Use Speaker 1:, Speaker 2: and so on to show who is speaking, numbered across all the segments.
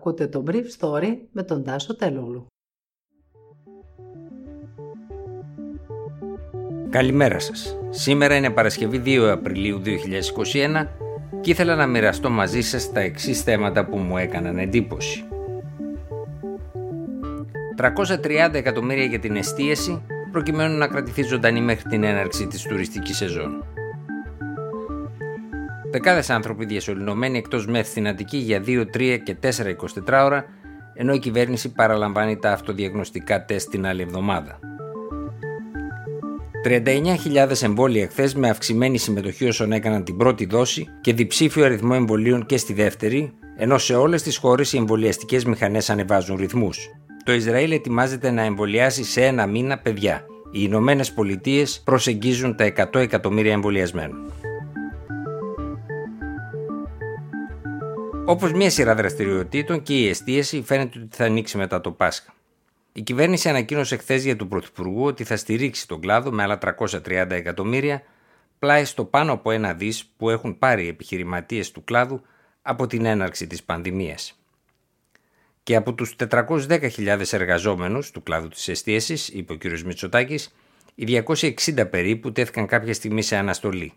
Speaker 1: Ακούτε το Brief Story με τον Τάσο Τελούλου.
Speaker 2: Καλημέρα σας. Σήμερα είναι Παρασκευή 2 Απριλίου 2021 και ήθελα να μοιραστώ μαζί σας τα εξής θέματα που μου έκαναν εντύπωση. 330 εκατομμύρια για την εστίαση προκειμένου να κρατηθεί ζωντανή μέχρι την έναρξη της τουριστικής σεζόν. Δεκάδες άνθρωποι διασωληνωμένοι εκτός μεθ στην Αττική για 2, 3 και 4 24 ώρα, ενώ η κυβέρνηση παραλαμβάνει τα αυτοδιαγνωστικά τεστ την άλλη εβδομάδα. 39.000 εμβόλια χθες με αυξημένη συμμετοχή όσων έκαναν την πρώτη δόση και διψήφιο αριθμό εμβολίων και στη δεύτερη, ενώ σε όλες τις χώρες οι εμβολιαστικές μηχανές ανεβάζουν ρυθμούς. Το Ισραήλ ετοιμάζεται να εμβολιάσει σε ένα μήνα παιδιά. Οι Ηνωμένες Πολιτείες προσεγγίζουν τα 100 εκατομμύρια εμβολιασμένων. Όπως μια σειρά δραστηριοτήτων και η εστίαση φαίνεται ότι θα ανοίξει μετά το Πάσχα. Η κυβέρνηση ανακοίνωσε χθες για του Πρωθυπουργού ότι θα στηρίξει τον κλάδο με άλλα 330 εκατομμύρια πλάι στο πάνω από ένα δις που έχουν πάρει οι επιχειρηματίες του κλάδου από την έναρξη της πανδημίας. Και από τους 410.000 εργαζόμενους του κλάδου της εστίασης, είπε ο κ. Μητσοτάκης, οι 260 περίπου τέθηκαν κάποια στιγμή σε αναστολή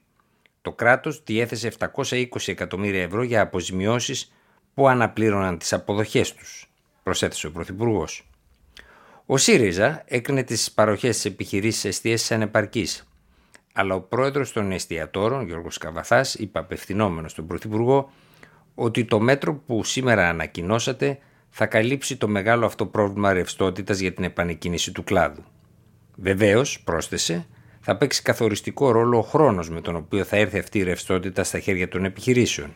Speaker 2: το κράτος διέθεσε 720 εκατομμύρια ευρώ για αποζημιώσεις που αναπλήρωναν τις αποδοχές τους, προσέθεσε ο Πρωθυπουργός. Ο ΣΥΡΙΖΑ έκρινε τις παροχές της επιχειρήσης εστίασης ανεπαρκής, αλλά ο πρόεδρος των εστιατόρων, Γιώργος Καβαθάς, είπε απευθυνόμενος στον Πρωθυπουργό ότι το μέτρο που σήμερα ανακοινώσατε θα καλύψει το μεγάλο αυτό πρόβλημα ρευστότητας για την επανεκκίνηση του κλάδου. Βεβαίως, πρόσθεσε, θα παίξει καθοριστικό ρόλο ο χρόνος με τον οποίο θα έρθει αυτή η ρευστότητα στα χέρια των επιχειρήσεων,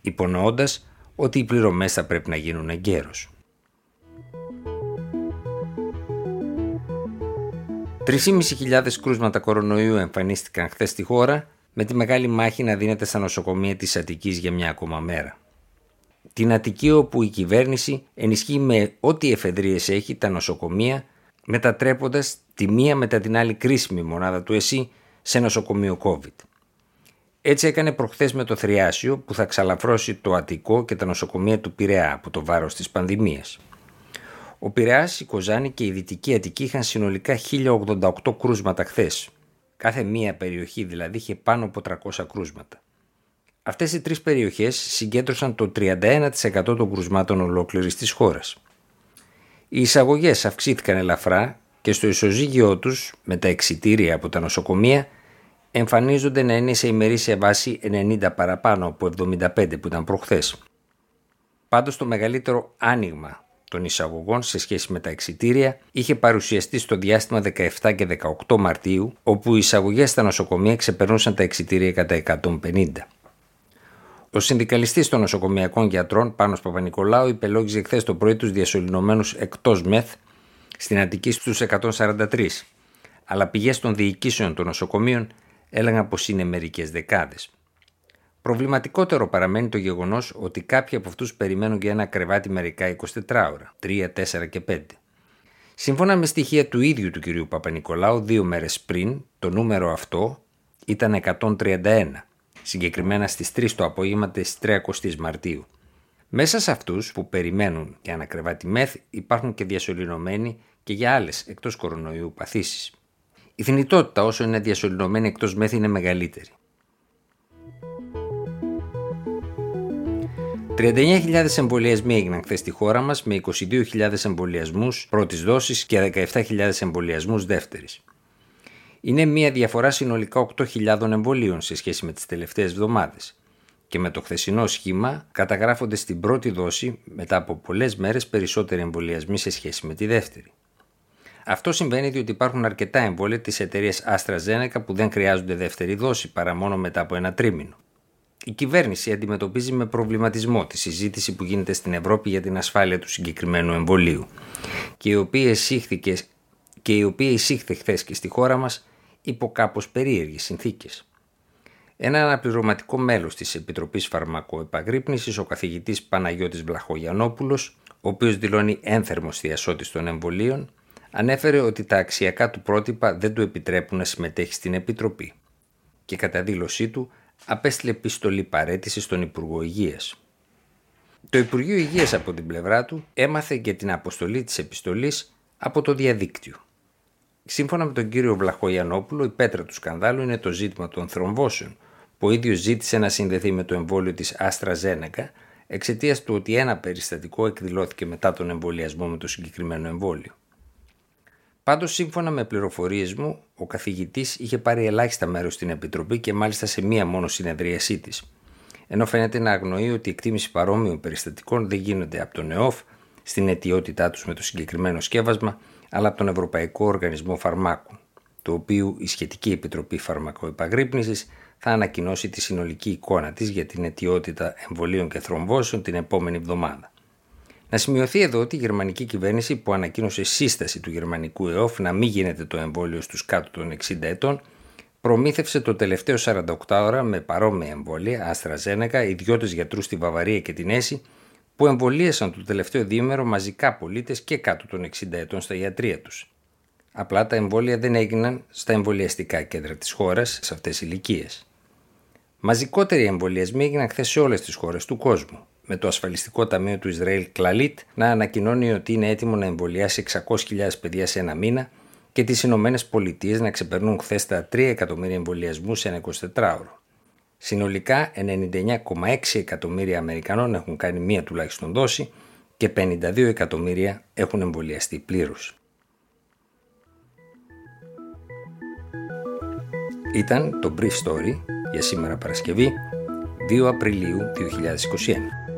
Speaker 2: υπονοώντας ότι οι πληρωμές θα πρέπει να γίνουν εγκαίρως. 3.500 κρούσματα κορονοϊού εμφανίστηκαν χθες στη χώρα, με τη μεγάλη μάχη να δίνεται στα νοσοκομεία της Αττικής για μια ακόμα μέρα. Την Αττική όπου η κυβέρνηση ενισχύει με ό,τι εφεδρείες έχει τα νοσοκομεία μετατρέποντας τη μία μετά την άλλη κρίσιμη μονάδα του ΕΣΥ σε νοσοκομείο COVID. Έτσι έκανε προχθές με το Θριάσιο που θα ξαλαφρώσει το Αττικό και τα νοσοκομεία του Πειραιά από το βάρος της πανδημίας. Ο Πειραιάς, η Κοζάνη και η Δυτική Αττική είχαν συνολικά 1088 κρούσματα χθες. Κάθε μία περιοχή δηλαδή είχε πάνω από 300 κρούσματα. Αυτές οι τρεις περιοχές συγκέντρωσαν το 31% των κρουσμάτων ολόκληρης της χώρας. Οι εισαγωγές αυξήθηκαν ελαφρά και στο ισοζύγιο τους με τα εξιτήρια από τα νοσοκομεία εμφανίζονται να είναι σε ημερήσια βάση 90 παραπάνω από 75 που ήταν προχθές. Πάντως το μεγαλύτερο άνοιγμα των εισαγωγών σε σχέση με τα εξιτήρια είχε παρουσιαστεί στο διάστημα 17 και 18 Μαρτίου, όπου οι εισαγωγές στα νοσοκομεία ξεπερνούσαν τα εξιτήρια κατά 150. Ο συνδικαλιστής των νοσοκομειακών γιατρών, Πάνος Παπα-Νικολάου, υπελόγιζε χθες το πρωί τους διασωληνωμένου εκτός ΜΕΘ στην Αττική στους 143, αλλά πηγές των διοικήσεων των νοσοκομείων έλεγαν πως είναι μερικές δεκάδες. Προβληματικότερο παραμένει το γεγονός ότι κάποιοι από αυτούς περιμένουν για ένα κρεβάτι μερικά 24 ώρα, 3, 4 και 5. Σύμφωνα με στοιχεία του ίδιου του κυρίου Παπα-Νικολάου, δύο μέρες πριν, το νούμερο αυτό ήταν 131 συγκεκριμένα στις 3 το απόγευμα της 30 Μαρτίου. Μέσα σε αυτούς που περιμένουν για ανακρεβάτη μεθ υπάρχουν και διασωληνωμένοι και για άλλες εκτός κορονοϊού παθήσεις. Η θνητότητα όσο είναι διασωληνωμένη εκτός μεθ είναι μεγαλύτερη. 39.000 εμβολιασμοί έγιναν χθες στη χώρα μας με 22.000 εμβολιασμούς πρώτης δόσης και 17.000 εμβολιασμούς δεύτερης. Είναι μια διαφορά συνολικά 8.000 εμβολίων σε σχέση με τις τελευταίες εβδομάδες και με το χθεσινό σχήμα καταγράφονται στην πρώτη δόση μετά από πολλές μέρες περισσότεροι εμβολιασμοί σε σχέση με τη δεύτερη. Αυτό συμβαίνει διότι υπάρχουν αρκετά εμβόλια της εταιρείας AstraZeneca που δεν χρειάζονται δεύτερη δόση παρά μόνο μετά από ένα τρίμηνο. Η κυβέρνηση αντιμετωπίζει με προβληματισμό τη συζήτηση που γίνεται στην Ευρώπη για την ασφάλεια του συγκεκριμένου εμβολίου και η οποία εισήχθηκε, και η οποία εισήχθη χθες και στη χώρα μας υπό κάπως περίεργες συνθήκες. Ένα αναπληρωματικό μέλος της Επιτροπής Φαρμακοεπαγρύπνησης, ο καθηγητής Παναγιώτης Βλαχογιανόπουλος, ο οποίος δηλώνει ένθερμο θειασότη των εμβολίων, ανέφερε ότι τα αξιακά του πρότυπα δεν του επιτρέπουν να συμμετέχει στην Επιτροπή και κατά δήλωσή του απέστειλε επιστολή παρέτηση στον Υπουργό Υγείας. Το Υπουργείο Υγείας από την πλευρά του έμαθε και την αποστολή της επιστολής από το διαδίκτυο. Σύμφωνα με τον κύριο Βλαχογιανόπουλο, η πέτρα του σκανδάλου είναι το ζήτημα των θρομβώσεων, που ο ίδιος ζήτησε να συνδεθεί με το εμβόλιο της Άστρα Ζένεκα εξαιτίας του ότι ένα περιστατικό εκδηλώθηκε μετά τον εμβολιασμό με το συγκεκριμένο εμβόλιο. Πάντως, σύμφωνα με πληροφορίες μου, ο καθηγητής είχε πάρει ελάχιστα μέρος στην Επιτροπή και μάλιστα σε μία μόνο συνεδρίασή της. Ενώ φαίνεται να αγνοεί ότι η εκτίμηση παρόμοιων περιστατικών δεν γίνονται από τον ΕΟΦ στην αιτιότητά τους με το συγκεκριμένο σκεύασμα, αλλά από τον Ευρωπαϊκό Οργανισμό Φαρμάκων, το οποίο η σχετική Επιτροπή Φαρμακοεπαγρύπνησης θα ανακοινώσει τη συνολική εικόνα της για την αιτιότητα εμβολίων και θρομβώσεων την επόμενη εβδομάδα. Να σημειωθεί εδώ ότι η γερμανική κυβέρνηση που ανακοίνωσε σύσταση του γερμανικού ΕΟΦ να μην γίνεται το εμβόλιο στους κάτω των 60 ετών, προμήθευσε το τελευταίο 48 ώρα με παρόμοια εμβόλια, Άστρα Ζένεκα, ιδιώτες γιατρούς στη Βαβαρία και την Έση, που εμβολίασαν το τελευταίο διήμερο μαζικά πολίτες και κάτω των 60 ετών στα ιατρία τους. Απλά τα εμβόλια δεν έγιναν στα εμβολιαστικά κέντρα της χώρας σε αυτές τις ηλικίες. Μαζικότεροι εμβολιασμοί έγιναν χθες σε όλες τις χώρες του κόσμου, με το ασφαλιστικό ταμείο του Ισραήλ Κλαλίτ να ανακοινώνει ότι είναι έτοιμο να εμβολιάσει 600.000 παιδιά σε ένα μήνα και τις Ηνωμένες Πολιτείες να ξεπερνούν χθες τα 3 εκατομμύρια εμβολιασμού σε ένα 24ωρο. Συνολικά 99,6 εκατομμύρια Αμερικανών έχουν κάνει μία τουλάχιστον δόση και 52 εκατομμύρια έχουν εμβολιαστεί πλήρως. Ήταν το Brief Story για σήμερα Παρασκευή 2 Απριλίου 2021.